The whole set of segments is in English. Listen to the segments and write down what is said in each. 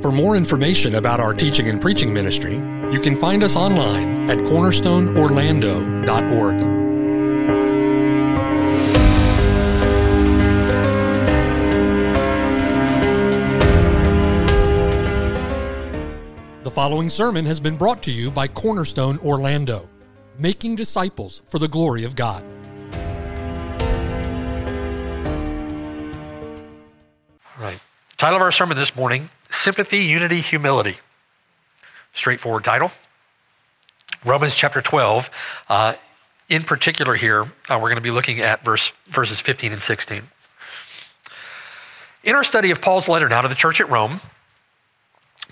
For more information about our teaching and preaching ministry, you can find us online at cornerstoneorlando.org. The following sermon has been brought to you by Cornerstone Orlando, making disciples for the glory of God. Right. Title of our sermon this morning Sympathy, Unity, Humility. Straightforward title. Romans chapter 12. Uh, in particular, here, uh, we're going to be looking at verse, verses 15 and 16. In our study of Paul's letter now to the church at Rome,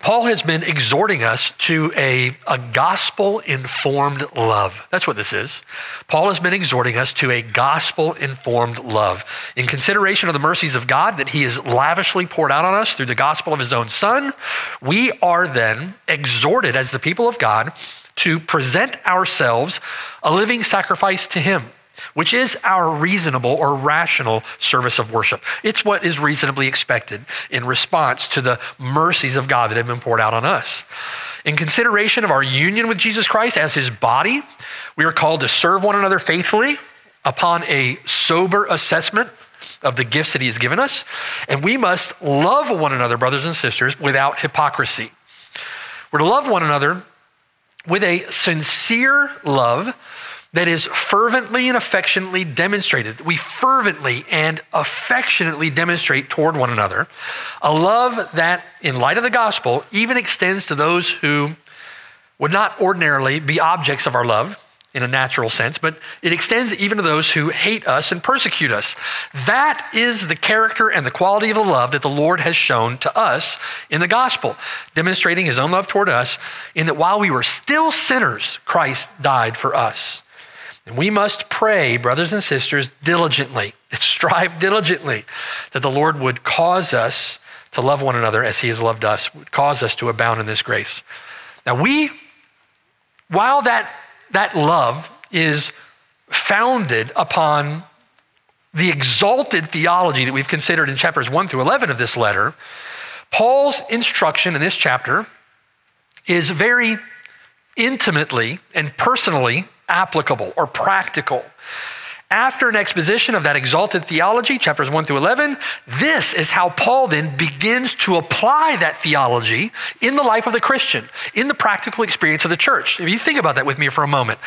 Paul has been exhorting us to a, a gospel informed love. That's what this is. Paul has been exhorting us to a gospel informed love. In consideration of the mercies of God that he has lavishly poured out on us through the gospel of his own son, we are then exhorted as the people of God to present ourselves a living sacrifice to him which is our reasonable or rational service of worship. It's what is reasonably expected in response to the mercies of God that have been poured out on us. In consideration of our union with Jesus Christ as his body, we are called to serve one another faithfully upon a sober assessment of the gifts that he has given us. And we must love one another, brothers and sisters, without hypocrisy. We're to love one another with a sincere love that is fervently and affectionately demonstrated. We fervently and affectionately demonstrate toward one another a love that, in light of the gospel, even extends to those who would not ordinarily be objects of our love in a natural sense, but it extends even to those who hate us and persecute us. That is the character and the quality of the love that the Lord has shown to us in the gospel, demonstrating his own love toward us in that while we were still sinners, Christ died for us. And we must pray, brothers and sisters, diligently, strive diligently that the Lord would cause us to love one another as he has loved us, would cause us to abound in this grace. Now, we, while that, that love is founded upon the exalted theology that we've considered in chapters 1 through 11 of this letter, Paul's instruction in this chapter is very intimately and personally applicable or practical. After an exposition of that exalted theology, chapters 1 through 11, this is how Paul then begins to apply that theology in the life of the Christian, in the practical experience of the church. If you think about that with me for a moment,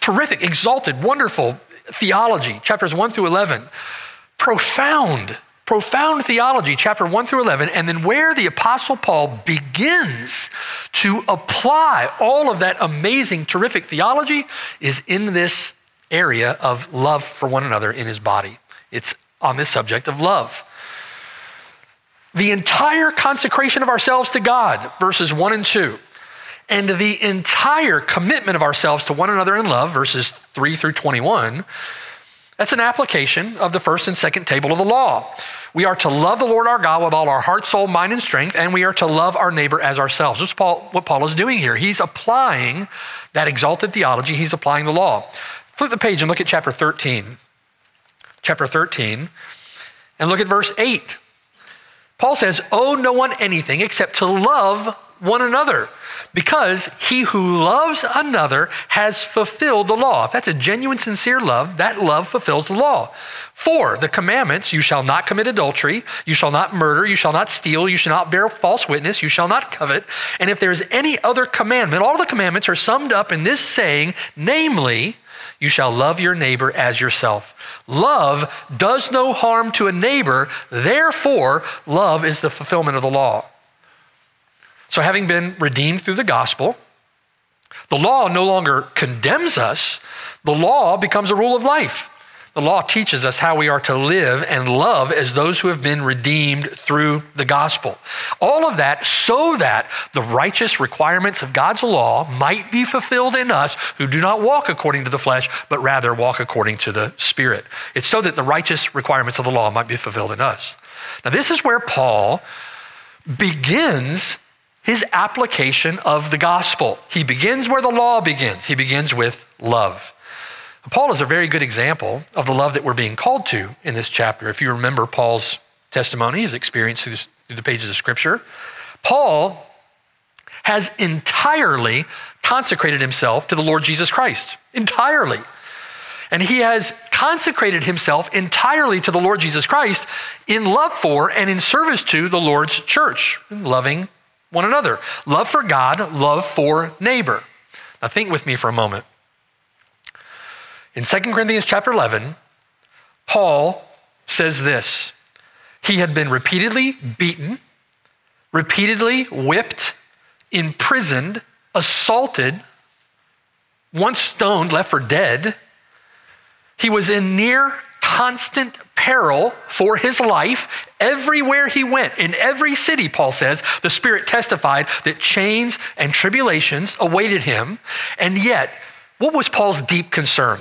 terrific, exalted, wonderful theology, chapters 1 through 11, profound profound theology, chapter 1 through 11, and then where the Apostle Paul begins to apply all of that amazing, terrific theology is in this area of love for one another in his body. It's on this subject of love. The entire consecration of ourselves to God, verses 1 and 2, and the entire commitment of ourselves to one another in love, verses 3 through 21, that's an application of the first and second table of the law. We are to love the Lord our God with all our heart, soul, mind, and strength, and we are to love our neighbor as ourselves. That's Paul, what Paul is doing here. He's applying that exalted theology, he's applying the law. Flip the page and look at chapter 13. Chapter 13, and look at verse 8. Paul says, Owe no one anything except to love one another because he who loves another has fulfilled the law. If that's a genuine, sincere love, that love fulfills the law. For the commandments, you shall not commit adultery, you shall not murder, you shall not steal, you shall not bear false witness, you shall not covet. And if there's any other commandment, all the commandments are summed up in this saying, namely, you shall love your neighbor as yourself. Love does no harm to a neighbor, therefore, love is the fulfillment of the law. So, having been redeemed through the gospel, the law no longer condemns us, the law becomes a rule of life. The law teaches us how we are to live and love as those who have been redeemed through the gospel. All of that so that the righteous requirements of God's law might be fulfilled in us who do not walk according to the flesh, but rather walk according to the Spirit. It's so that the righteous requirements of the law might be fulfilled in us. Now, this is where Paul begins his application of the gospel. He begins where the law begins, he begins with love. Paul is a very good example of the love that we're being called to in this chapter. If you remember Paul's testimony, his experience through, the pages of Scripture, Paul has entirely consecrated himself to the Lord Jesus Christ. Entirely. And he has consecrated himself entirely to the Lord Jesus Christ in love for and in service to the Lord's church, loving one another. Love for God, love for neighbor. Now think with me for a moment. In 2 Corinthians chapter 11, Paul says this He had been repeatedly beaten, repeatedly whipped, imprisoned, assaulted, once stoned, left for dead. He was in near constant peril for his life everywhere he went. In every city, Paul says, the Spirit testified that chains and tribulations awaited him. And yet, what was Paul's deep concern?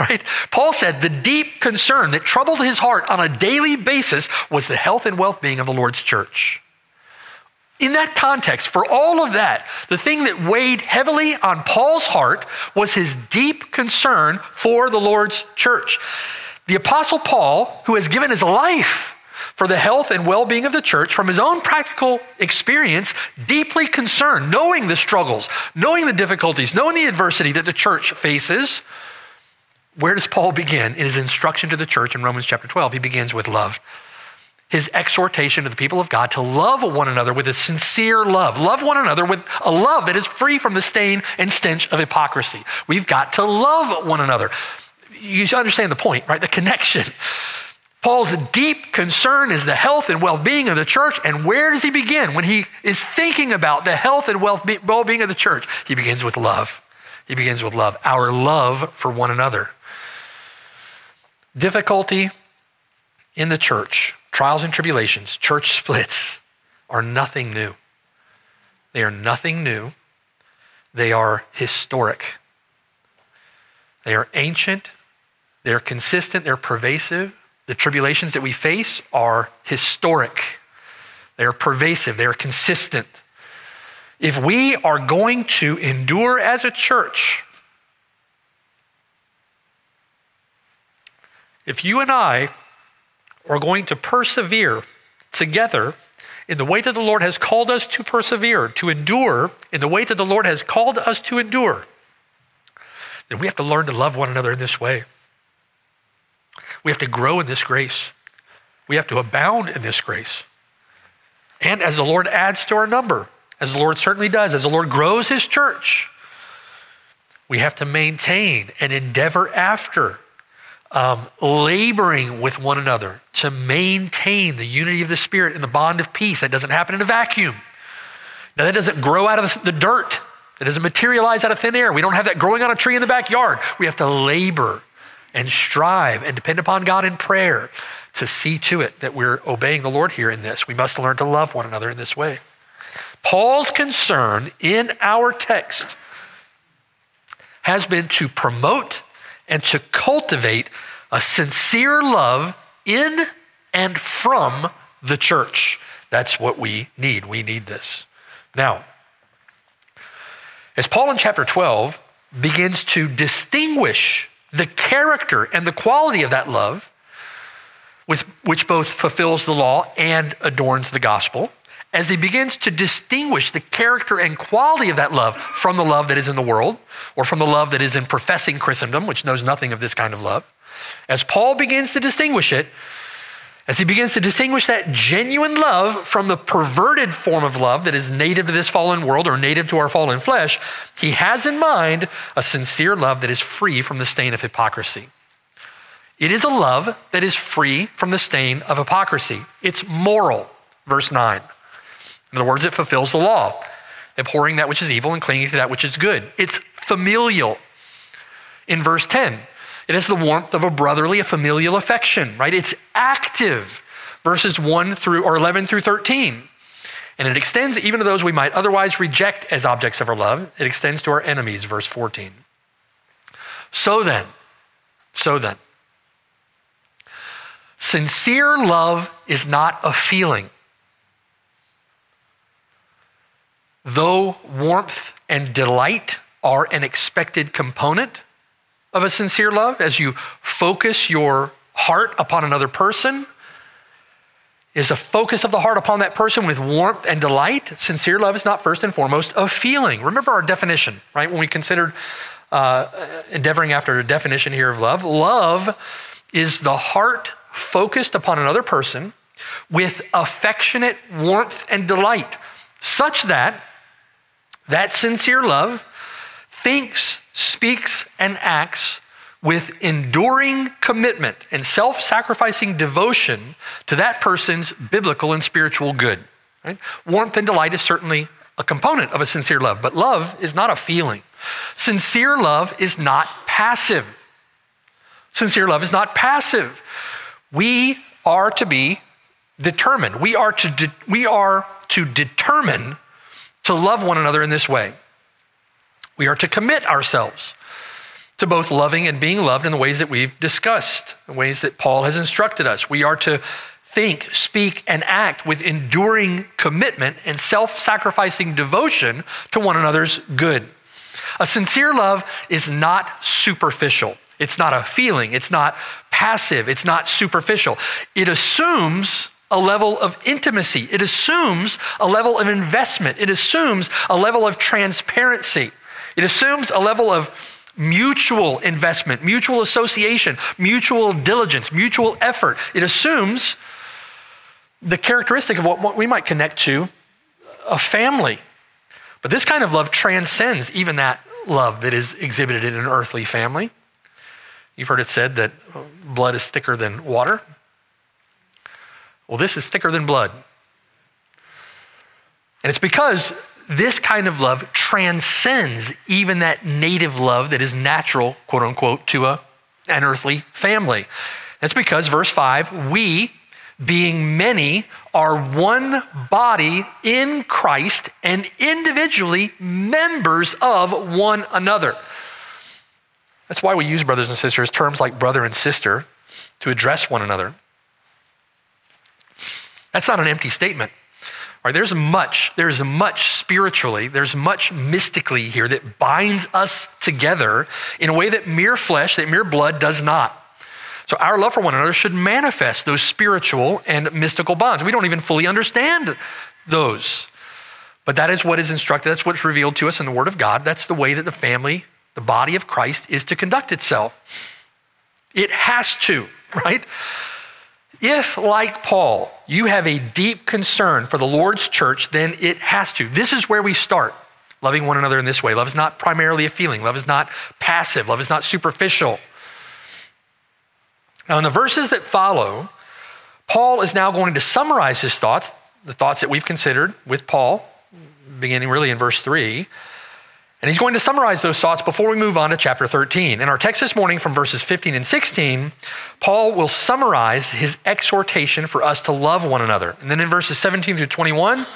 Right? Paul said the deep concern that troubled his heart on a daily basis was the health and well being of the Lord's church. In that context, for all of that, the thing that weighed heavily on Paul's heart was his deep concern for the Lord's church. The Apostle Paul, who has given his life for the health and well being of the church, from his own practical experience, deeply concerned, knowing the struggles, knowing the difficulties, knowing the adversity that the church faces, where does Paul begin in his instruction to the church in Romans chapter 12? He begins with love. His exhortation to the people of God to love one another with a sincere love. Love one another with a love that is free from the stain and stench of hypocrisy. We've got to love one another. You understand the point, right? The connection. Paul's deep concern is the health and well being of the church. And where does he begin when he is thinking about the health and well being of the church? He begins with love. He begins with love, our love for one another. Difficulty in the church, trials and tribulations, church splits are nothing new. They are nothing new. They are historic. They are ancient. They are consistent. They're pervasive. The tribulations that we face are historic. They are pervasive. They are consistent. If we are going to endure as a church, If you and I are going to persevere together in the way that the Lord has called us to persevere, to endure in the way that the Lord has called us to endure, then we have to learn to love one another in this way. We have to grow in this grace. We have to abound in this grace. And as the Lord adds to our number, as the Lord certainly does, as the Lord grows his church, we have to maintain and endeavor after um, laboring with one another to maintain the unity of the Spirit and the bond of peace. That doesn't happen in a vacuum. Now, that doesn't grow out of the dirt, that doesn't materialize out of thin air. We don't have that growing on a tree in the backyard. We have to labor and strive and depend upon God in prayer to see to it that we're obeying the Lord here in this. We must learn to love one another in this way. Paul's concern in our text has been to promote and to cultivate a sincere love in and from the church. That's what we need. We need this. Now, as Paul in chapter 12 begins to distinguish the character and the quality of that love, with, which both fulfills the law and adorns the gospel, as he begins to distinguish the character and quality of that love from the love that is in the world or from the love that is in professing Christendom, which knows nothing of this kind of love, as Paul begins to distinguish it, as he begins to distinguish that genuine love from the perverted form of love that is native to this fallen world or native to our fallen flesh, he has in mind a sincere love that is free from the stain of hypocrisy. It is a love that is free from the stain of hypocrisy. It's moral, verse 9. In other words, it fulfills the law, abhorring that which is evil and clinging to that which is good. It's familial. In verse 10, it has the warmth of a brotherly, a familial affection, right? It's active. Verses 1 through or 11 through 13. And it extends even to those we might otherwise reject as objects of our love. It extends to our enemies, verse 14. So then, so then, sincere love is not a feeling. Though warmth and delight are an expected component of a sincere love, as you focus your heart upon another person, is a focus of the heart upon that person with warmth and delight. Sincere love is not first and foremost a feeling. Remember our definition, right? When we considered uh, endeavoring after a definition here of love, love is the heart focused upon another person with affectionate warmth and delight, such that that sincere love thinks, speaks, and acts with enduring commitment and self sacrificing devotion to that person's biblical and spiritual good. Right? Warmth and delight is certainly a component of a sincere love, but love is not a feeling. Sincere love is not passive. Sincere love is not passive. We are to be determined. We are to, de- we are to determine to love one another in this way. We are to commit ourselves to both loving and being loved in the ways that we've discussed, the ways that Paul has instructed us. We are to think, speak, and act with enduring commitment and self sacrificing devotion to one another's good. A sincere love is not superficial. It's not a feeling. It's not passive. It's not superficial. It assumes a level of intimacy. It assumes a level of investment. It assumes a level of transparency. It assumes a level of mutual investment, mutual association, mutual diligence, mutual effort. It assumes the characteristic of what we might connect to a family. But this kind of love transcends even that love that is exhibited in an earthly family. You've heard it said that uh, blood is thicker than water. Well, this is thicker than blood. And it's because this kind of love transcends even that native love that is natural, quote unquote, to a, an earthly family. That's because, verse 5, we, being many, are one body in Christ and individually members of one another. That's why we use brothers and sisters, terms like brother and sister, to address one another. That's not an empty statement. Right, there's much, there's much spiritually, there's much mystically here that binds us together in a way that mere flesh, that mere blood does not. So our love for one another should manifest those spiritual and mystical bonds. We don't even fully understand those. But that is what is instructed, that's what's revealed to us in the Word of God. That's the way that the family, the body of Christ, is to conduct itself. It has to, right? If, like Paul, you have a deep concern for the Lord's church, then it has to. This is where we start loving one another in this way. Love is not primarily a feeling, love is not passive, love is not superficial. Now, in the verses that follow, Paul is now going to summarize his thoughts, the thoughts that we've considered with Paul, beginning really in verse 3. And he's going to summarize those thoughts before we move on to chapter 13. In our text this morning from verses 15 and 16, Paul will summarize his exhortation for us to love one another. And then in verses 17 through 21,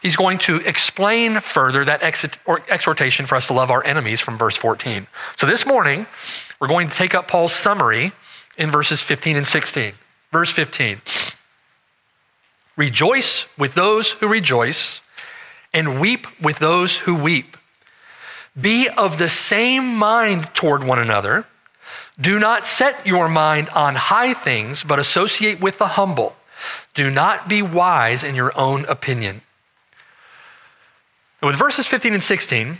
he's going to explain further that exhortation for us to love our enemies from verse 14. So this morning, we're going to take up Paul's summary in verses 15 and 16. Verse 15 Rejoice with those who rejoice, and weep with those who weep. Be of the same mind toward one another. Do not set your mind on high things, but associate with the humble. Do not be wise in your own opinion. With verses 15 and 16,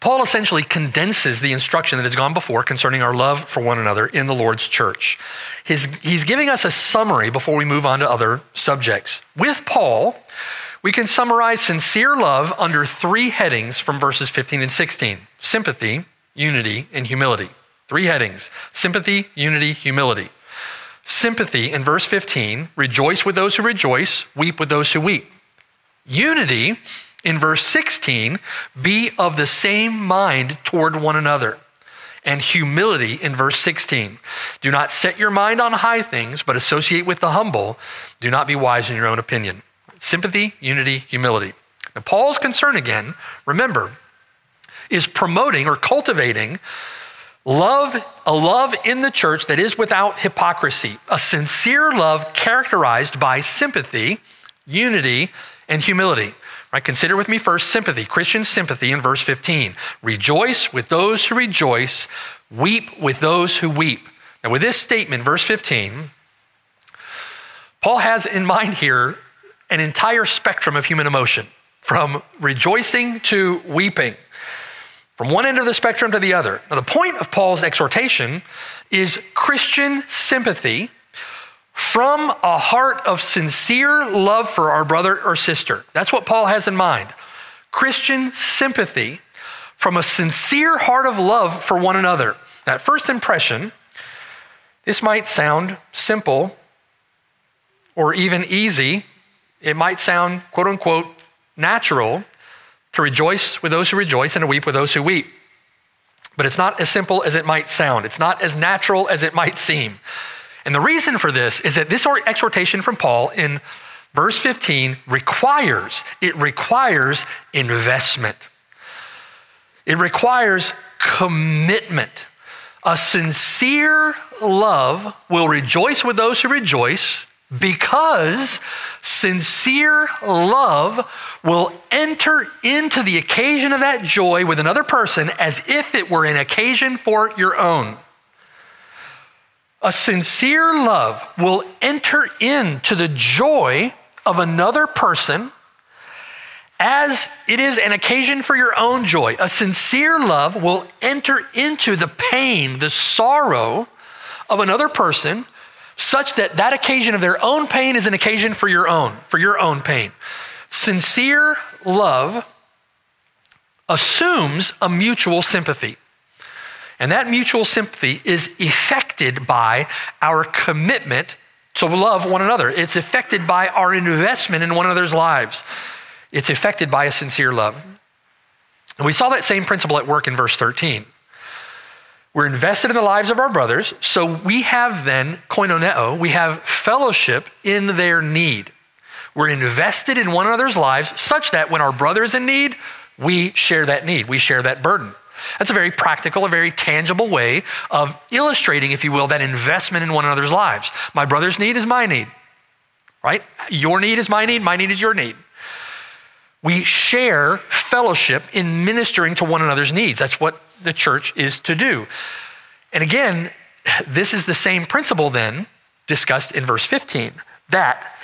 Paul essentially condenses the instruction that has gone before concerning our love for one another in the Lord's church. His, he's giving us a summary before we move on to other subjects. With Paul, we can summarize sincere love under three headings from verses 15 and 16 sympathy, unity, and humility. Three headings sympathy, unity, humility. Sympathy in verse 15 rejoice with those who rejoice, weep with those who weep. Unity in verse 16 be of the same mind toward one another. And humility in verse 16. Do not set your mind on high things, but associate with the humble. Do not be wise in your own opinion sympathy, unity, humility. Now, Paul's concern again, remember, is promoting or cultivating love, a love in the church that is without hypocrisy, a sincere love characterized by sympathy, unity, and humility. Right? Consider with me first sympathy, Christian sympathy in verse 15. Rejoice with those who rejoice, weep with those who weep. Now, with this statement, verse 15, Paul has in mind here an entire spectrum of human emotion, from rejoicing to weeping, from one end of the spectrum to the other. Now, the point of Paul's exhortation is Christian sympathy from a heart of sincere love for our brother or sister. That's what Paul has in mind. Christian sympathy from a sincere heart of love for one another. At first impression, this might sound simple or even easy. It might sound, quote unquote, natural to rejoice with those who rejoice and to weep with those who weep. But it's not as simple as it might sound. It's not as natural as it might seem. And the reason for this is that this exhortation from Paul in verse 15 requires, it requires investment. It requires commitment. A sincere love will rejoice with those who rejoice because sincere love will enter into the occasion of that joy with another person as if it were an occasion for your own. A sincere love will enter into the joy of another person as it is an occasion for your own joy. A sincere love will enter into the pain, the sorrow of another person such that that occasion of their own pain is an occasion for your own, for your own pain. Sincere love assumes a mutual sympathy. And that mutual sympathy is effected by our commitment to love one another. It's affected by our investment in one another's lives. It's affected by a sincere love. And we saw that same principle at work in verse 13. We're invested in the lives of our brothers, so we have then koinoneo, we have fellowship in their need. We're invested in one another's lives such that when our brother is in need, we share that need, we share that burden. That's a very practical, a very tangible way of illustrating, if you will, that investment in one another's lives. My brother's need is my need, right? Your need is my need, my need is your need. We share fellowship in ministering to one another's needs. That's what the church is to do. And again, this is the same principle then discussed in verse 15 that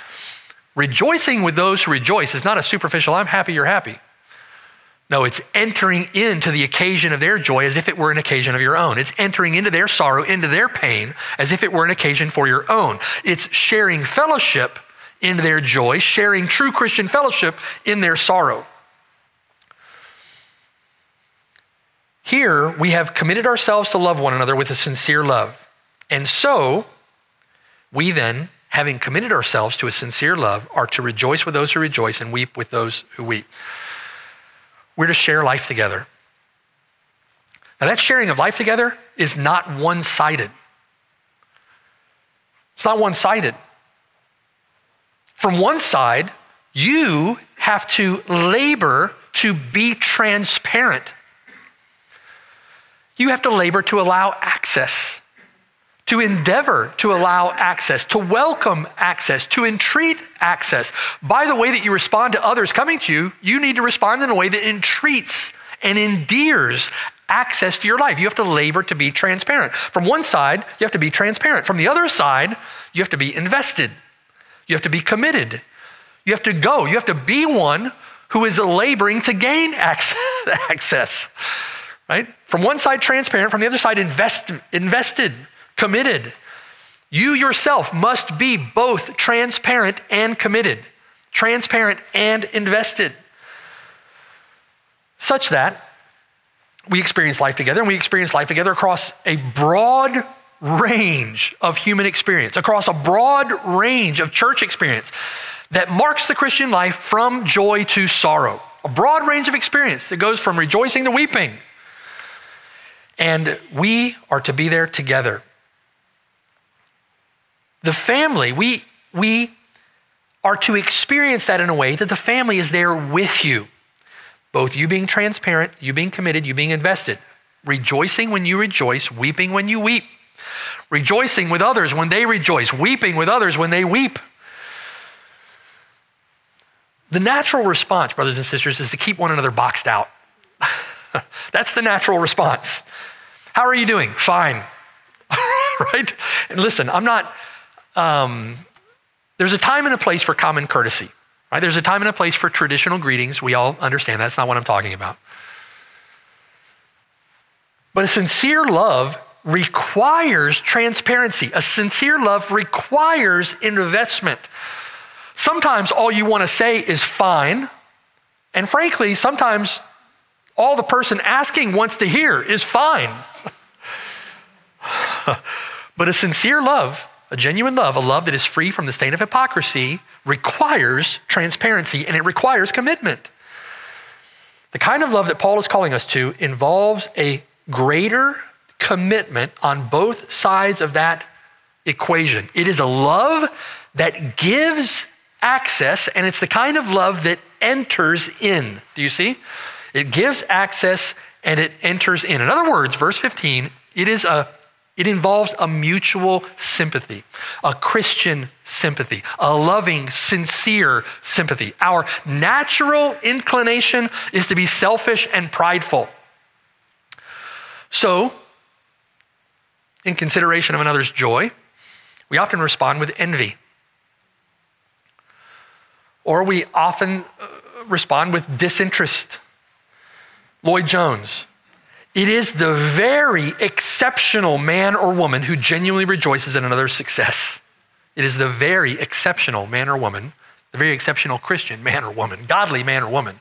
rejoicing with those who rejoice is not a superficial, I'm happy, you're happy. No, it's entering into the occasion of their joy as if it were an occasion of your own. It's entering into their sorrow, into their pain, as if it were an occasion for your own. It's sharing fellowship in their joy, sharing true Christian fellowship in their sorrow. Here, we have committed ourselves to love one another with a sincere love. And so, we then, having committed ourselves to a sincere love, are to rejoice with those who rejoice and weep with those who weep. We're to share life together. Now, that sharing of life together is not one sided. It's not one sided. From one side, you have to labor to be transparent you have to labor to allow access, to endeavor to allow access, to welcome access, to entreat access. By the way that you respond to others coming to you, you need to respond in a way that entreats and endears access to your life. You have to labor to be transparent. From one side, you have to be transparent. From the other side, you have to be invested. You have to be committed. You have to go. You have to be one who is laboring to gain access right? From one side, transparent, from the other side, invest, invested, committed. You yourself must be both transparent and committed, transparent and invested, such that we experience life together and we experience life together across a broad range of human experience, across a broad range of church experience that marks the Christian life from joy to sorrow. A broad range of experience that goes from rejoicing to weeping, and we are to be there together. The family, we, we are to experience that in a way that the family is there with you. Both you being transparent, you being committed, you being invested. Rejoicing when you rejoice, weeping when you weep. Rejoicing with others when they rejoice, weeping with others when they weep. The natural response, brothers and sisters, is to keep one another boxed out. That's the natural response. How are you doing? Fine. right? And listen, I'm not, um, There's a time and a place for common courtesy. Right? There's a time and a place for traditional greetings. We all understand that's not what I'm talking about. But a sincere love requires transparency. A sincere love requires investment. Sometimes all you want to say is fine. And frankly, sometimes all the person asking wants to hear is fine. but a sincere love, a genuine love, a love that is free from the stain of hypocrisy, requires transparency and it requires commitment. The kind of love that Paul is calling us to involves a greater commitment on both sides of that equation. It is a love that gives access, and it's the kind of love that enters in. Do you see? It gives access and it enters in. In other words, verse 15, it is a it involves a mutual sympathy, a Christian sympathy, a loving, sincere sympathy. Our natural inclination is to be selfish and prideful. So, in consideration of another's joy, we often respond with envy. Or we often uh, respond with disinterest. Lloyd Jones. It is the very exceptional man or woman who genuinely rejoices in another's success. It is the very exceptional man or woman, the very exceptional Christian man or woman, godly man or woman,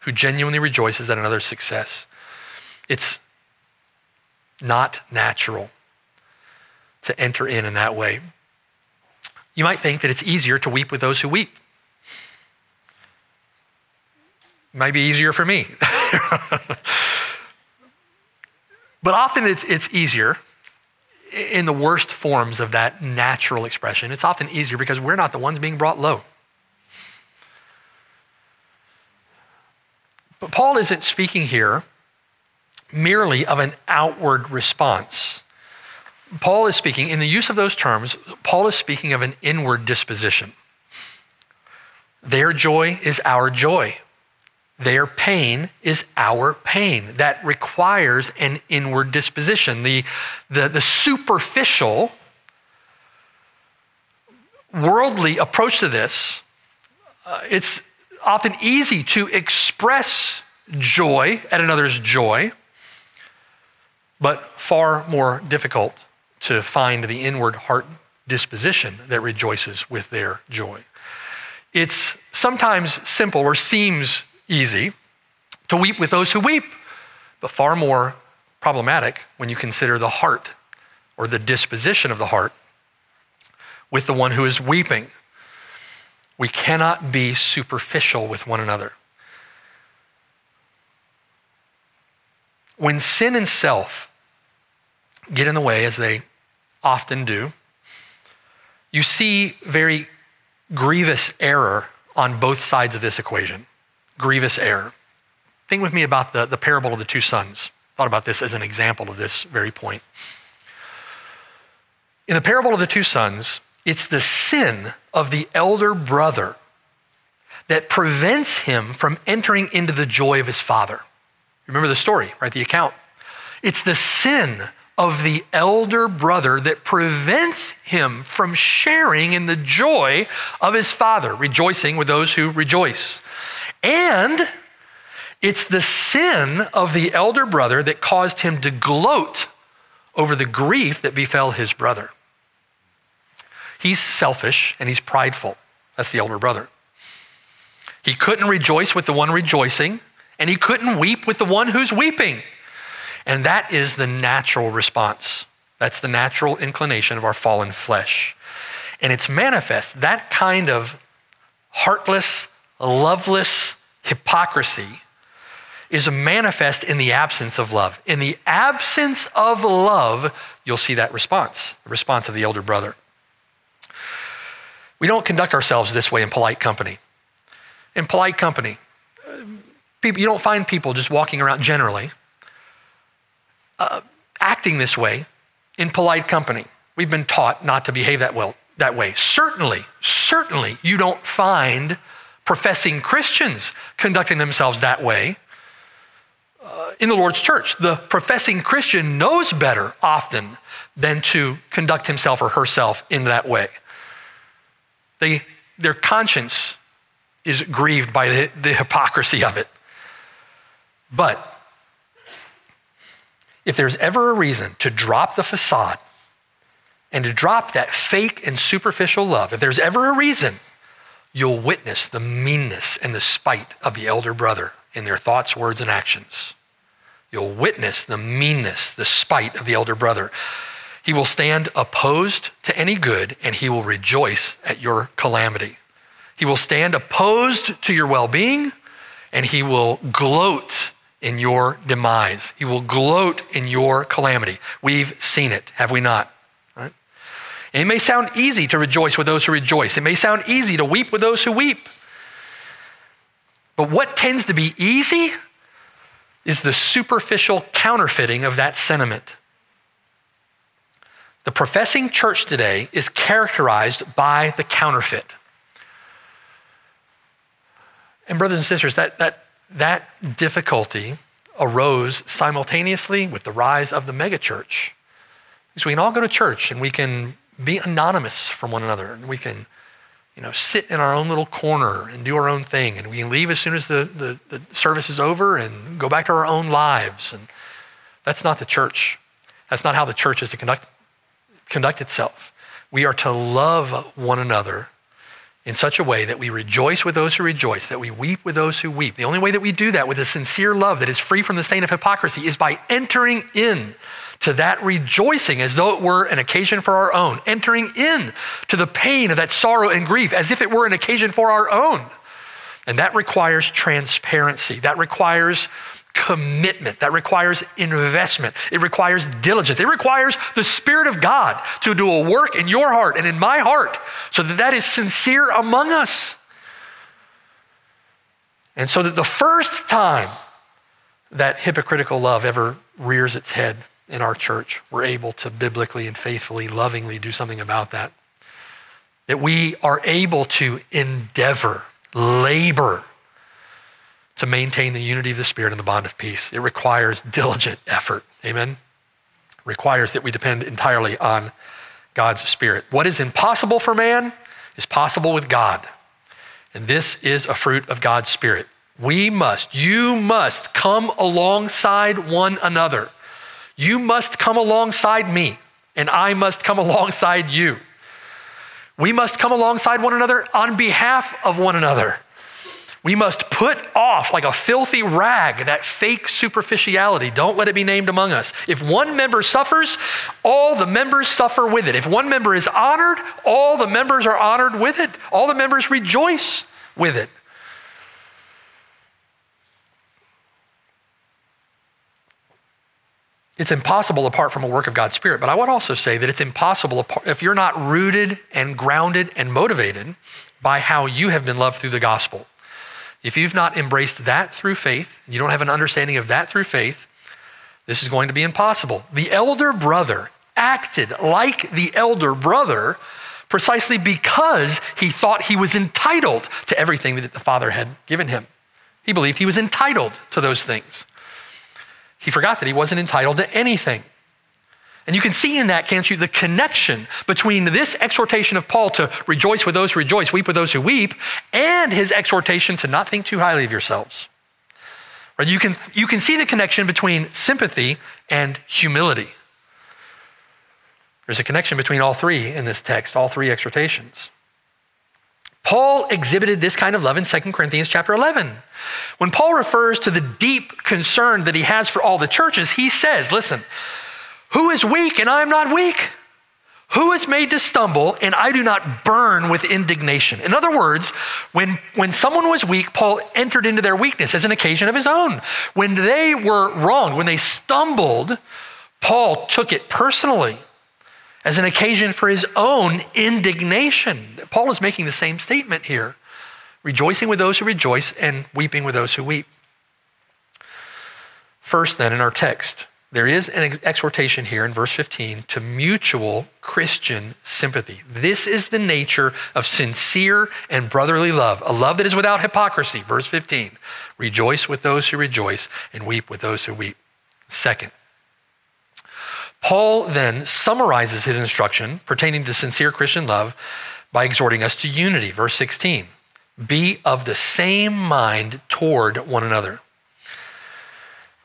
who genuinely rejoices at another's success. It's not natural to enter in in that way. You might think that it's easier to weep with those who weep. Might be easier for me. but often it's, it's easier in the worst forms of that natural expression. It's often easier because we're not the ones being brought low. But Paul isn't speaking here merely of an outward response. Paul is speaking, in the use of those terms, Paul is speaking of an inward disposition. Their joy is our joy. Their pain is our pain. That requires an inward disposition. The, the, the superficial, worldly approach to this, uh, it's often easy to express joy at another's joy but far more difficult to find the inward heart disposition that rejoices with their joy. It's sometimes simple or seems easy to weep with those who weep, but far more problematic when you consider the heart or the disposition of the heart with the one who is weeping. We cannot be superficial with one another. When sin and self get in the way, as they often do, you see very grievous error on both sides of this equation. Grievous error. Think with me about the, the parable of the two sons. Thought about this as an example of this very point. In the parable of the two sons, it's the sin of the elder brother that prevents him from entering into the joy of his father. Remember the story, right? The account. It's the sin of the elder brother that prevents him from sharing in the joy of his father, rejoicing with those who rejoice. And it's the sin of the elder brother that caused him to gloat over the grief that befell his brother. He's selfish and he's prideful. That's the elder brother. He couldn't rejoice with the one rejoicing, and he couldn't weep with the one who's weeping. And that is the natural response. That's the natural inclination of our fallen flesh. And it's manifest. That kind of heartless, loveless hypocrisy is manifest in the absence of love. In the absence of love, you'll see that response, the response of the elder brother. We don't conduct ourselves this way in polite company. In polite company, people, you don't find people just walking around generally uh, acting this way in polite company. We've been taught not to behave that well that way. Certainly, certainly you don't find professing Christians conducting themselves that way uh, in the Lord's church. The professing Christian knows better often than to conduct himself or herself in that way. They, their conscience is grieved by the, the hypocrisy of it. But if there's ever a reason to drop the facade and to drop that fake and superficial love, if there's ever a reason, you'll witness the meanness and the spite of the elder brother in their thoughts, words, and actions. You'll witness the meanness, the spite of the elder brother. He will stand opposed to any good, and he will rejoice at your calamity. He will stand opposed to your well being, and he will gloat in your demise. He will gloat in your calamity. We've seen it, have we not? It may sound easy to rejoice with those who rejoice, it may sound easy to weep with those who weep. But what tends to be easy is the superficial counterfeiting of that sentiment. The professing church today is characterized by the counterfeit. And, brothers and sisters, that, that that difficulty arose simultaneously with the rise of the megachurch. So we can all go to church and we can be anonymous from one another and we can you know, sit in our own little corner and do our own thing. And we can leave as soon as the, the, the service is over and go back to our own lives. And that's not the church. That's not how the church is to conduct, conduct itself. We are to love one another in such a way that we rejoice with those who rejoice, that we weep with those who weep. The only way that we do that with a sincere love that is free from the stain of hypocrisy is by entering in to that rejoicing as though it were an occasion for our own, entering in to the pain of that sorrow and grief as if it were an occasion for our own. And that requires transparency. That requires commitment. That requires investment. It requires diligence. It requires the Spirit of God to do a work in your heart and in my heart so that that is sincere among us. And so that the first time that hypocritical love ever rears its head in our church, we're able to biblically and faithfully, lovingly do something about that. That we are able to endeavor, labor to maintain the unity of the Spirit and the bond of peace. It requires diligent effort. Amen? Requires that we depend entirely on God's Spirit. What is impossible for man is possible with God. And this is a fruit of God's Spirit. We must, you must come alongside one another. You must come alongside me, and I must come alongside you. We must come alongside one another on behalf of one another. We must put off like a filthy rag that fake superficiality. Don't let it be named among us. If one member suffers, all the members suffer with it. If one member is honored, all the members are honored with it. All the members rejoice with it. It's impossible apart from a work of God's Spirit. But I would also say that it's impossible if you're not rooted and grounded and motivated by how you have been loved through the gospel. If you've not embraced that through faith, you don't have an understanding of that through faith, this is going to be impossible. The elder brother acted like the elder brother precisely because he thought he was entitled to everything that the father had given him. He believed he was entitled to those things. He forgot that he wasn't entitled to anything. And you can see in that, can't you, the connection between this exhortation of Paul to rejoice with those who rejoice, weep with those who weep, and his exhortation to not think too highly of yourselves. Right? You can, you can see the connection between sympathy and humility. There's a connection between all three in this text, all three exhortations. Paul exhibited this kind of love in 2 Corinthians chapter 11. When Paul refers to the deep concern that he has for all the churches, he says, listen, who is weak and I am not weak? Who is made to stumble and I do not burn with indignation? In other words, when, when someone was weak, Paul entered into their weakness as an occasion of his own. When they were wronged, when they stumbled, Paul took it personally as an occasion for his own indignation. Paul is making the same statement here rejoicing with those who rejoice and weeping with those who weep. First, then, in our text, there is an exhortation here in verse 15 to mutual Christian sympathy. This is the nature of sincere and brotherly love, a love that is without hypocrisy. Verse 15 Rejoice with those who rejoice and weep with those who weep. Second, Paul then summarizes his instruction pertaining to sincere Christian love by exhorting us to unity. Verse 16 Be of the same mind toward one another.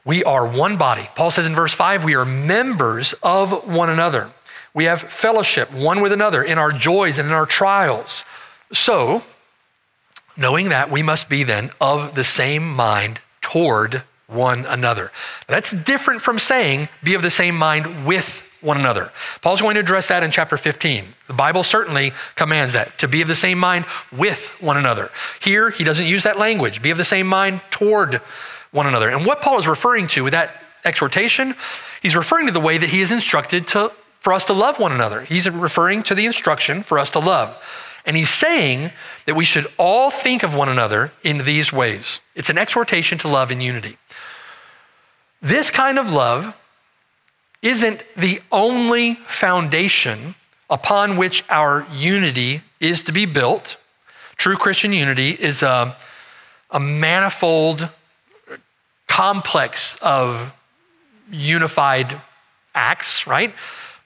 We are one body. Paul says in verse 5 we are members of one another. We have fellowship one with another in our joys and in our trials. So, knowing that, we must be then of the same mind toward one another. That's different from saying be of the same mind with one another. Paul's going to address that in chapter 15. The Bible certainly commands that to be of the same mind with one another. Here, he doesn't use that language be of the same mind toward one another. And what Paul is referring to with that exhortation, he's referring to the way that he is instructed to, for us to love one another. He's referring to the instruction for us to love. And he's saying that we should all think of one another in these ways. It's an exhortation to love in unity. This kind of love isn't the only foundation upon which our unity is to be built. True Christian unity is a, a manifold complex of unified acts, right?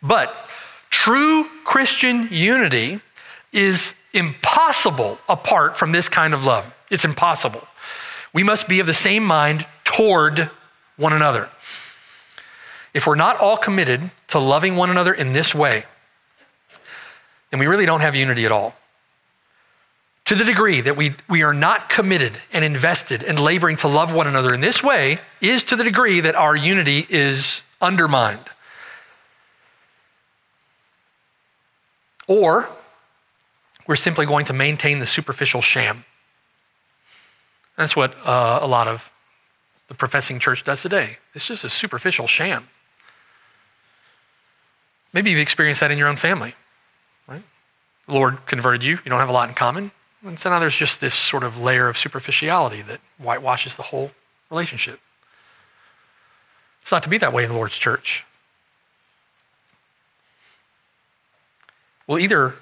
But true Christian unity is impossible apart from this kind of love. It's impossible. We must be of the same mind toward one another. If we're not all committed to loving one another in this way, then we really don't have unity at all. To the degree that we, we are not committed and invested and laboring to love one another in this way, is to the degree that our unity is undermined. Or we're simply going to maintain the superficial sham. That's what uh, a lot of the professing church does today. It's just a superficial sham. Maybe you've experienced that in your own family, right? The Lord converted you, you don't have a lot in common. And so now there's just this sort of layer of superficiality that whitewashes the whole relationship. It's not to be that way in the Lord's church. We'll either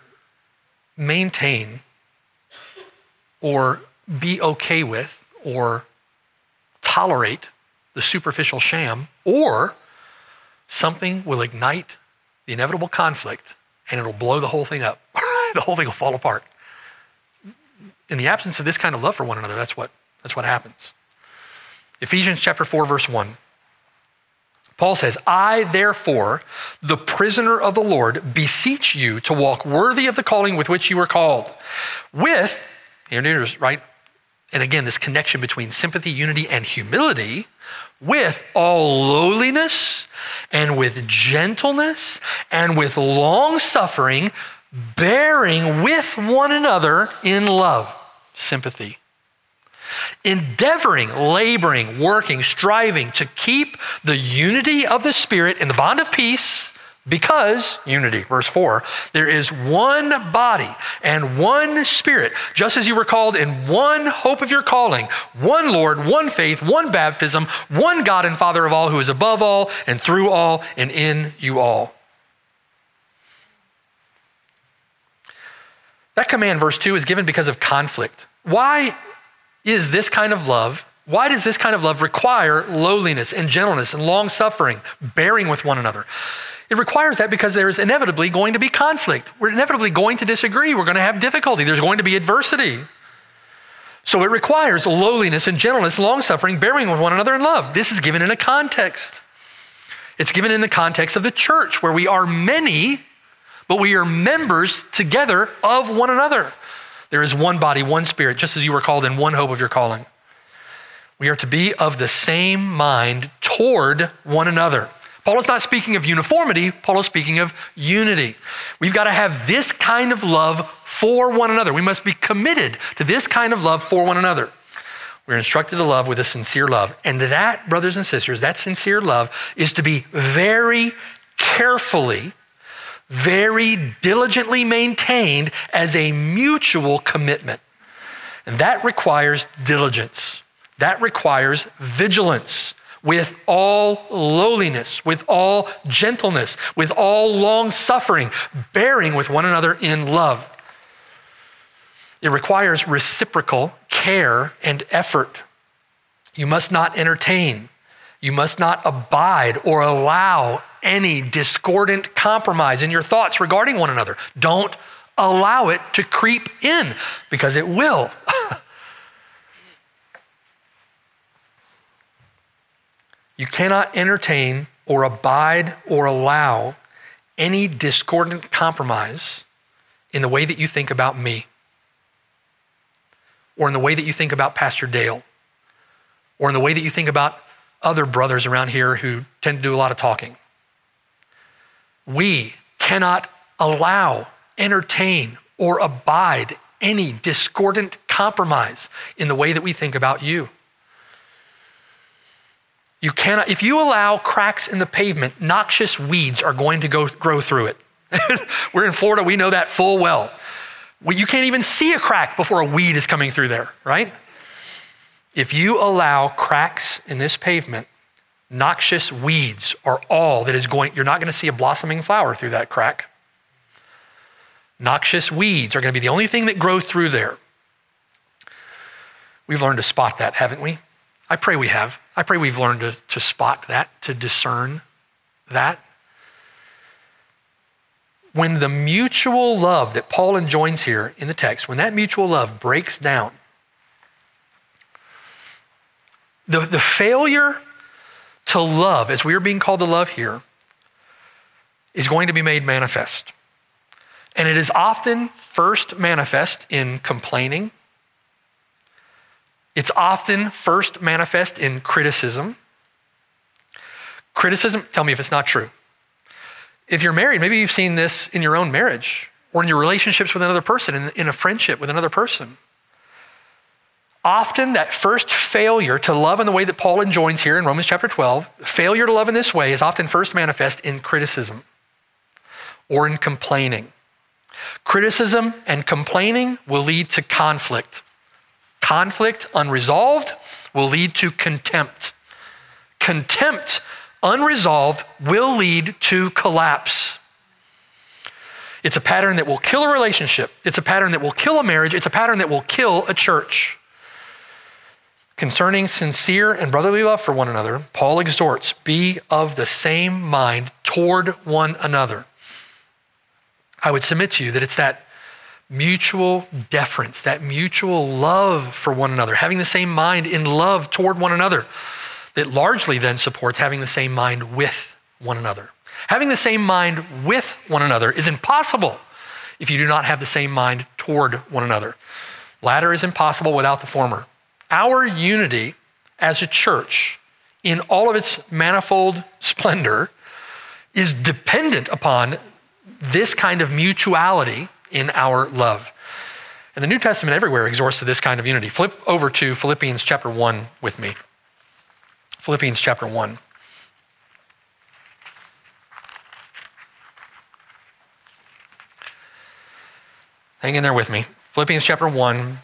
maintain or be okay with or tolerate the superficial sham, or something will ignite the inevitable conflict and it'll blow the whole thing up. the whole thing will fall apart. In the absence of this kind of love for one another, that's what, that's what happens. Ephesians chapter 4, verse 1. Paul says, I therefore, the prisoner of the Lord, beseech you to walk worthy of the calling with which you were called. With, here right? And again, this connection between sympathy, unity, and humility, with all lowliness and with gentleness and with long suffering, bearing with one another in love, sympathy. Endeavoring, laboring, working, striving to keep the unity of the Spirit in the bond of peace because, unity, verse 4, there is one body and one spirit, just as you were called in one hope of your calling, one Lord, one faith, one baptism, one God and Father of all, who is above all and through all and in you all. That command, verse 2, is given because of conflict. Why is this kind of love? Why does this kind of love require lowliness and gentleness and long suffering, bearing with one another? It requires that because there is inevitably going to be conflict. We're inevitably going to disagree. We're going to have difficulty. There's going to be adversity. So it requires lowliness and gentleness, long suffering, bearing with one another in love. This is given in a context. It's given in the context of the church where we are many, but we are members together of one another. There is one body, one spirit, just as you were called in one hope of your calling. We are to be of the same mind toward one another. Paul is not speaking of uniformity, Paul is speaking of unity. We've got to have this kind of love for one another. We must be committed to this kind of love for one another. We're instructed to love with a sincere love. And that, brothers and sisters, that sincere love is to be very carefully, very diligently maintained as a mutual commitment. And that requires diligence, that requires vigilance with all lowliness, with all gentleness, with all long suffering, bearing with one another in love. It requires reciprocal care and effort. You must not entertain, you must not abide or allow any discordant compromise in your thoughts regarding one another. Don't allow it to creep in because it will. you cannot entertain or abide or allow any discordant compromise in the way that you think about me, or in the way that you think about Pastor Dale, or in the way that you think about other brothers around here who tend to do a lot of talking. We cannot allow, entertain, or abide any discordant compromise in the way that we think about you. You cannot, if you allow cracks in the pavement, noxious weeds are going to go, grow through it. We're in Florida, we know that full well. well. You can't even see a crack before a weed is coming through there, right? If you allow cracks in this pavement, noxious weeds are all that is going, you're not going to see a blossoming flower through that crack. Noxious weeds are going to be the only thing that grow through there. We've learned to spot that, haven't we? I pray we have. I pray we've learned to, to spot that, to discern that. When the mutual love that Paul enjoins here in the text, when that mutual love breaks down, the, the failure to love, as we are being called to love here, is going to be made manifest. And it is often first manifest in complaining it's often first manifest in criticism. Criticism, tell me if it's not true. If you're married, maybe you've seen this in your own marriage or in your relationships with another person, in, in a friendship with another person. Often, that first failure to love in the way that Paul enjoins here in Romans chapter 12, failure to love in this way is often first manifest in criticism or in complaining. Criticism and complaining will lead to conflict. Conflict unresolved will lead to contempt. Contempt unresolved will lead to collapse. It's a pattern that will kill a relationship. It's a pattern that will kill a marriage. It's a pattern that will kill a church. Concerning sincere and brotherly love for one another, Paul exhorts be of the same mind toward one another. I would submit to you that it's that mutual deference, that mutual love for one another, having the same mind in love toward one another, that largely then supports having the same mind with one another. Having the same mind with one another is impossible if you do not have the same mind toward one another. Latter is impossible without the former. Our unity as a church, in all of its manifold splendor, is dependent upon this kind of mutuality in our love. And the New Testament everywhere exhorts to this kind of unity. Flip over to Philippians chapter 1 with me. Philippians chapter 1. Hang in there with me. Philippians chapter 1.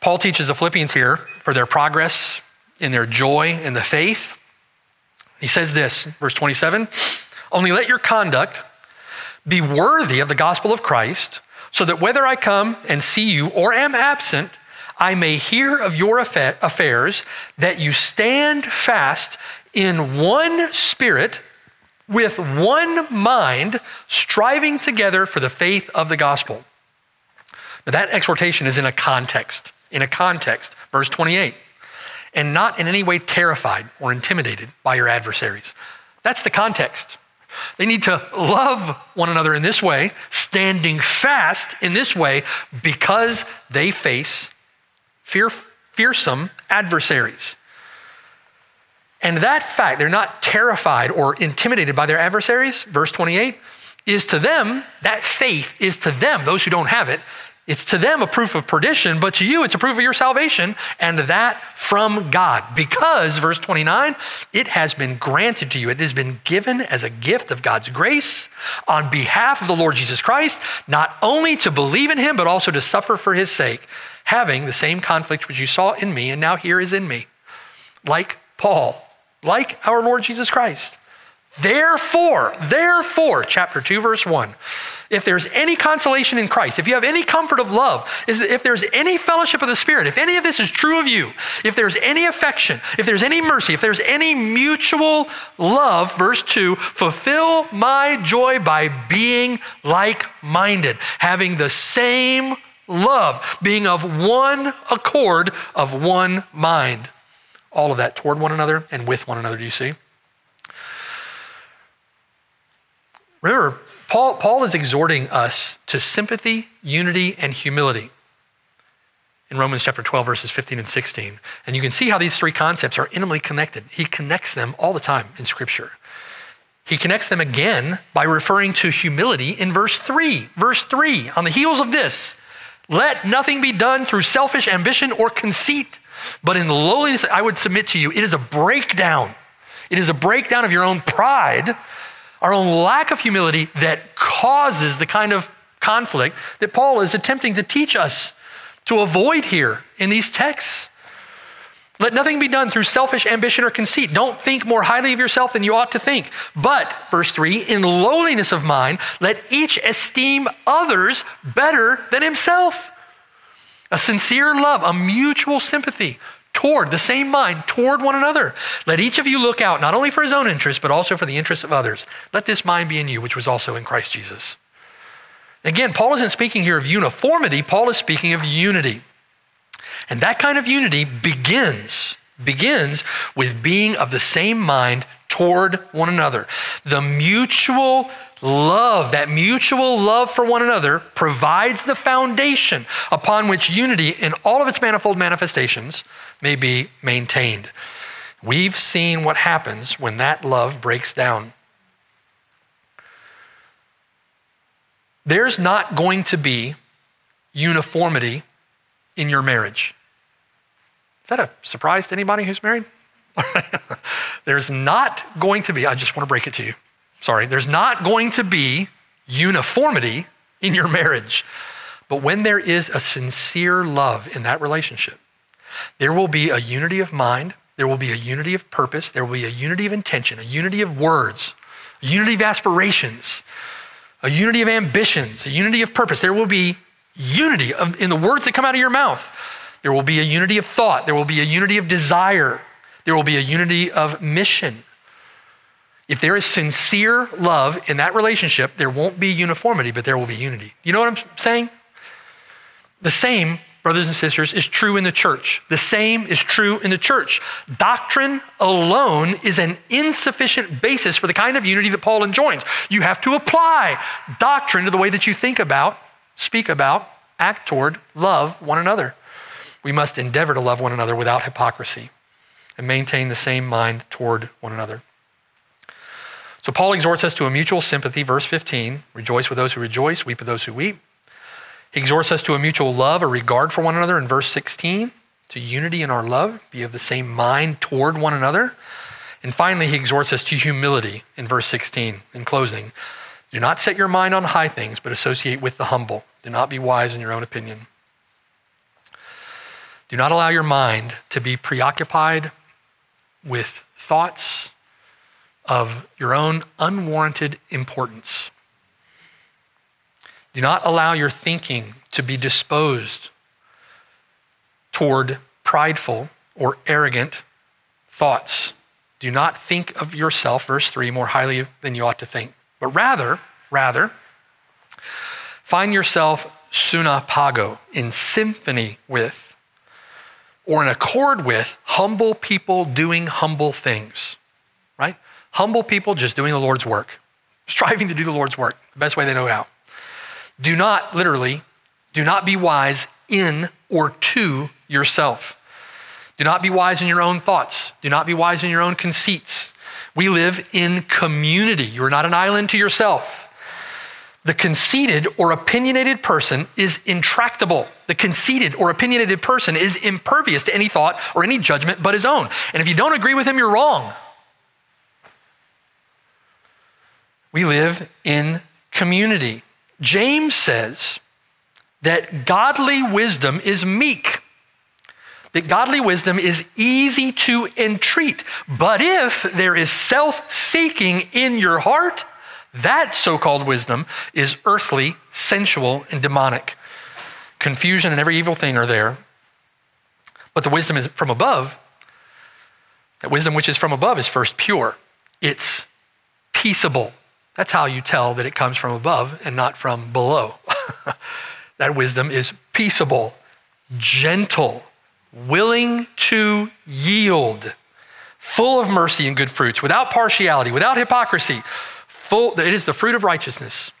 Paul teaches the Philippians here for their progress in their joy in the faith. He says this, verse 27 Only let your conduct be worthy of the gospel of Christ, so that whether I come and see you or am absent, I may hear of your affairs, that you stand fast in one spirit, with one mind, striving together for the faith of the gospel. Now, that exhortation is in a context, in a context, verse 28, and not in any way terrified or intimidated by your adversaries. That's the context. They need to love one another in this way, standing fast in this way, because they face fear, fearsome adversaries. And that fact, they're not terrified or intimidated by their adversaries, verse 28, is to them, that faith is to them, those who don't have it, it's to them a proof of perdition, but to you it's a proof of your salvation, and that from God. Because, verse 29, it has been granted to you, it has been given as a gift of God's grace on behalf of the Lord Jesus Christ, not only to believe in him, but also to suffer for his sake, having the same conflict which you saw in me, and now here is in me. Like Paul, like our Lord Jesus Christ, Therefore, therefore, chapter 2, verse 1, if there's any consolation in Christ, if you have any comfort of love, if there's any fellowship of the Spirit, if any of this is true of you, if there's any affection, if there's any mercy, if there's any mutual love, verse 2, fulfill my joy by being like minded, having the same love, being of one accord, of one mind. All of that toward one another and with one another, do you see? Remember, Paul, Paul is exhorting us to sympathy, unity, and humility in Romans chapter 12, verses 15 and 16. And you can see how these three concepts are intimately connected. He connects them all the time in Scripture. He connects them again by referring to humility in verse 3. Verse 3 On the heels of this, let nothing be done through selfish ambition or conceit, but in lowliness, I would submit to you, it is a breakdown. It is a breakdown of your own pride our own lack of humility that causes the kind of conflict that Paul is attempting to teach us to avoid here in these texts. Let nothing be done through selfish ambition or conceit. Don't think more highly of yourself than you ought to think. But, verse 3, in lowliness of mind, let each esteem others better than himself. A sincere love, a mutual sympathy, toward the same mind, toward one another. Let each of you look out not only for his own interest, but also for the interests of others. Let this mind be in you, which was also in Christ Jesus. Again, Paul isn't speaking here of uniformity, Paul is speaking of unity. And that kind of unity begins begins with being of the same mind toward one another. The mutual love, that mutual love for one another, provides the foundation upon which unity in all of its manifold manifestations may be maintained. We've seen what happens when that love breaks down. There's not going to be uniformity in your marriage. Is that a surprise to anybody who's married? there's not going to be, I just want to break it to you. Sorry, there's not going to be uniformity in your marriage. But when there is a sincere love in that relationship, there will be a unity of mind, there will be a unity of purpose, there will be a unity of intention, a unity of words, a unity of aspirations, a unity of ambitions, a unity of purpose. There will be unity of, in the words that come out of your mouth. There will be a unity of thought, there will be a unity of desire, there will be a unity of mission. If there is sincere love in that relationship, there won't be uniformity, but there will be unity. You know what I'm saying? The same brothers and sisters, is true in the church. The same is true in the church. Doctrine alone is an insufficient basis for the kind of unity that Paul enjoins. You have to apply doctrine to the way that you think about, speak about, act toward, love one another. We must endeavor to love one another without hypocrisy and maintain the same mind toward one another. So Paul exhorts us to a mutual sympathy, verse 15 rejoice with those who rejoice, weep with those who weep. He exhorts us to a mutual love, a regard for one another in verse 16, to unity in our love, be of the same mind toward one another. And finally, he exhorts us to humility in verse 16, in closing. Do not set your mind on high things, but associate with the humble. Do not be wise in your own opinion. Do not allow your mind to be preoccupied with thoughts of your own unwarranted importance. Do not allow your thinking to be disposed toward prideful or arrogant thoughts. Do not think of yourself, verse 3, more highly than you ought to think. But rather, rather, find yourself sunapago, in symphony with, or in accord with, humble people doing humble things, right? Humble people just doing the Lord's work, striving to do the Lord's work the best way they know how. Do not, literally, do not be wise in or to yourself. Do not be wise in your own thoughts. Do not be wise in your own conceits. We live in community. You are not an island to yourself. The conceited or opinionated person is intractable. The conceited or opinionated person is impervious to any thought or any judgment but his own. And if you don't agree with him, you're wrong. We live in community. James says that godly wisdom is meek. that godly wisdom is easy to entreat. But if there is self seeking in your heart, that so called wisdom is earthly, sensual, and demonic. Confusion and every evil thing are there. But the wisdom is from above. That wisdom which is from above is first pure, it's peaceable. That's how you tell that it comes from above and not from below. that wisdom is peaceable, gentle, willing to yield, full of mercy and good fruits, without partiality, without hypocrisy. Full, it is the fruit of righteousness.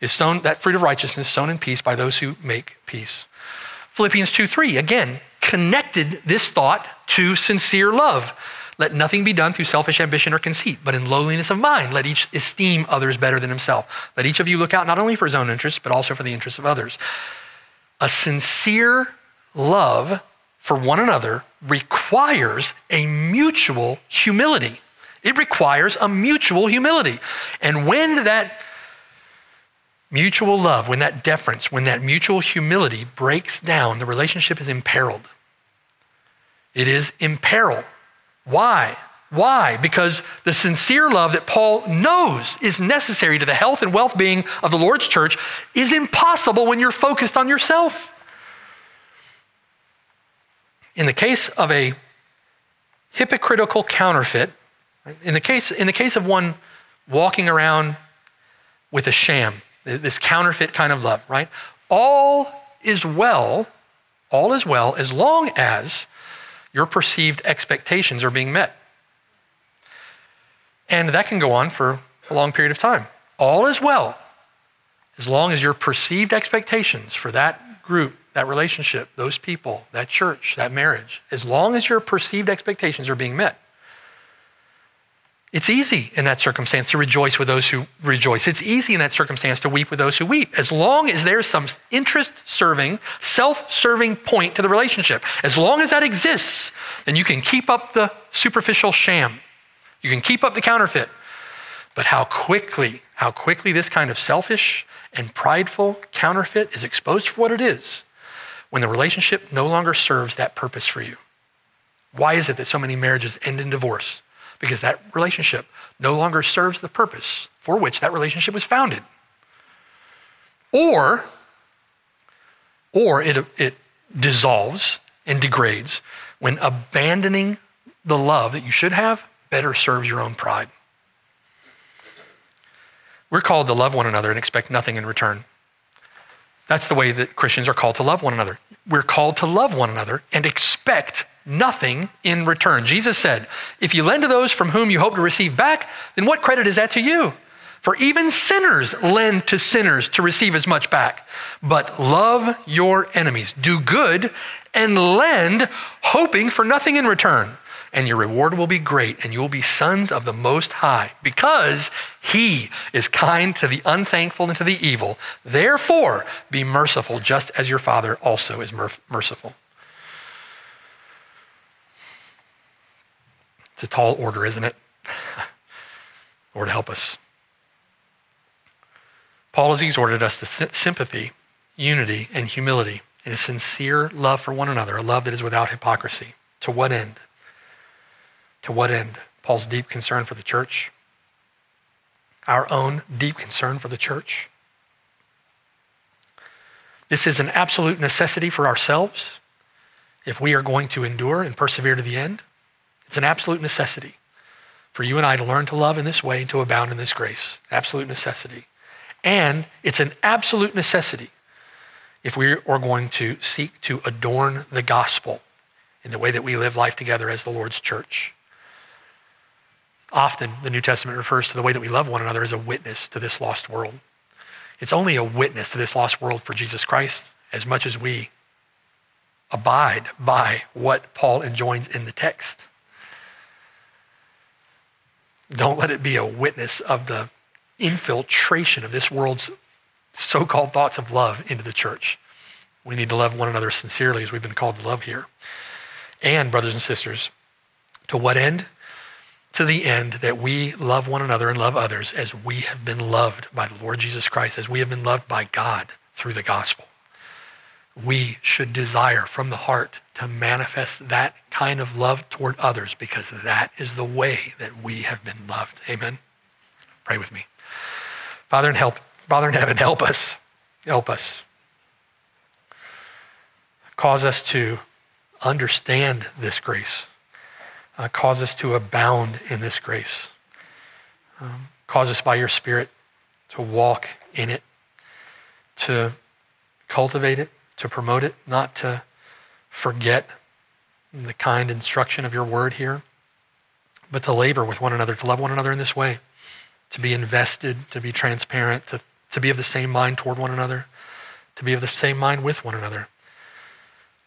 Is sown that fruit of righteousness sown in peace by those who make peace. Philippians 2 3, again, connected this thought to sincere love. Let nothing be done through selfish ambition or conceit, but in lowliness of mind, let each esteem others better than himself. Let each of you look out not only for his own interests, but also for the interests of others. A sincere love for one another requires a mutual humility. It requires a mutual humility. And when that mutual love, when that deference, when that mutual humility breaks down, the relationship is imperiled. It is imperiled. Why? Why? Because the sincere love that Paul knows is necessary to the health and well being of the Lord's church is impossible when you're focused on yourself. In the case of a hypocritical counterfeit, in the case, in the case of one walking around with a sham, this counterfeit kind of love, right? All is well, all is well as long as your perceived expectations are being met. And that can go on for a long period of time. All is well as long as your perceived expectations for that group, that relationship, those people, that church, that marriage, as long as your perceived expectations are being met. It's easy in that circumstance to rejoice with those who rejoice. It's easy in that circumstance to weep with those who weep, as long as there's some interest serving, self serving point to the relationship. As long as that exists, then you can keep up the superficial sham. You can keep up the counterfeit. But how quickly, how quickly this kind of selfish and prideful counterfeit is exposed for what it is when the relationship no longer serves that purpose for you. Why is it that so many marriages end in divorce? Because that relationship no longer serves the purpose for which that relationship was founded. Or, or it, it dissolves and degrades when abandoning the love that you should have better serves your own pride. We're called to love one another and expect nothing in return. That's the way that Christians are called to love one another. We're called to love one another and expect nothing in return. Jesus said, If you lend to those from whom you hope to receive back, then what credit is that to you? For even sinners lend to sinners to receive as much back. But love your enemies, do good, and lend, hoping for nothing in return. And your reward will be great, and you will be sons of the Most High, because He is kind to the unthankful and to the evil. Therefore, be merciful, just as your Father also is merciful. It's a tall order, isn't it? Lord, help us. Paul has exhorted us to sympathy, unity, and humility, and a sincere love for one another, a love that is without hypocrisy. To what end? To what end? Paul's deep concern for the church, our own deep concern for the church. This is an absolute necessity for ourselves if we are going to endure and persevere to the end. It's an absolute necessity for you and I to learn to love in this way and to abound in this grace. Absolute necessity. And it's an absolute necessity if we are going to seek to adorn the gospel in the way that we live life together as the Lord's church. Often, the New Testament refers to the way that we love one another as a witness to this lost world. It's only a witness to this lost world for Jesus Christ as much as we abide by what Paul enjoins in the text. Don't let it be a witness of the infiltration of this world's so called thoughts of love into the church. We need to love one another sincerely as we've been called to love here. And, brothers and sisters, to what end? To the end that we love one another and love others as we have been loved by the Lord Jesus Christ, as we have been loved by God through the gospel. we should desire from the heart to manifest that kind of love toward others because that is the way that we have been loved. Amen. Pray with me. Father in help, Father in heaven, help us. Help us. Cause us to understand this grace. Uh, cause us to abound in this grace. Um, cause us by your Spirit to walk in it, to cultivate it, to promote it, not to forget the kind instruction of your word here, but to labor with one another, to love one another in this way, to be invested, to be transparent, to, to be of the same mind toward one another, to be of the same mind with one another,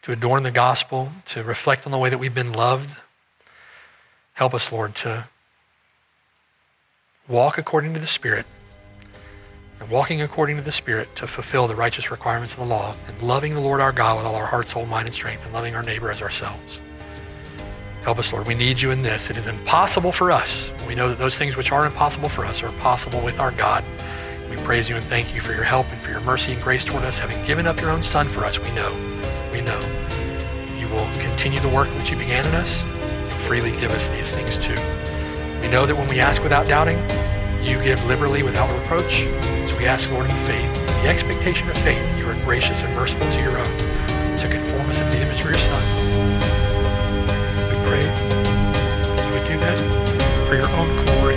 to adorn the gospel, to reflect on the way that we've been loved. Help us, Lord, to walk according to the Spirit and walking according to the Spirit to fulfill the righteous requirements of the law, and loving the Lord our God with all our heart, soul, mind, and strength, and loving our neighbor as ourselves. Help us, Lord. We need you in this. It is impossible for us. We know that those things which are impossible for us are possible with our God. We praise you and thank you for your help and for your mercy and grace toward us, having given up your own Son for us. We know, we know you will continue the work which you began in us freely give us these things too. We know that when we ask without doubting, you give liberally without reproach. So we ask, Lord, in faith, the expectation of faith, you are gracious and merciful to your own, to conform us in the image of your Son. We pray that you would do that for your own glory,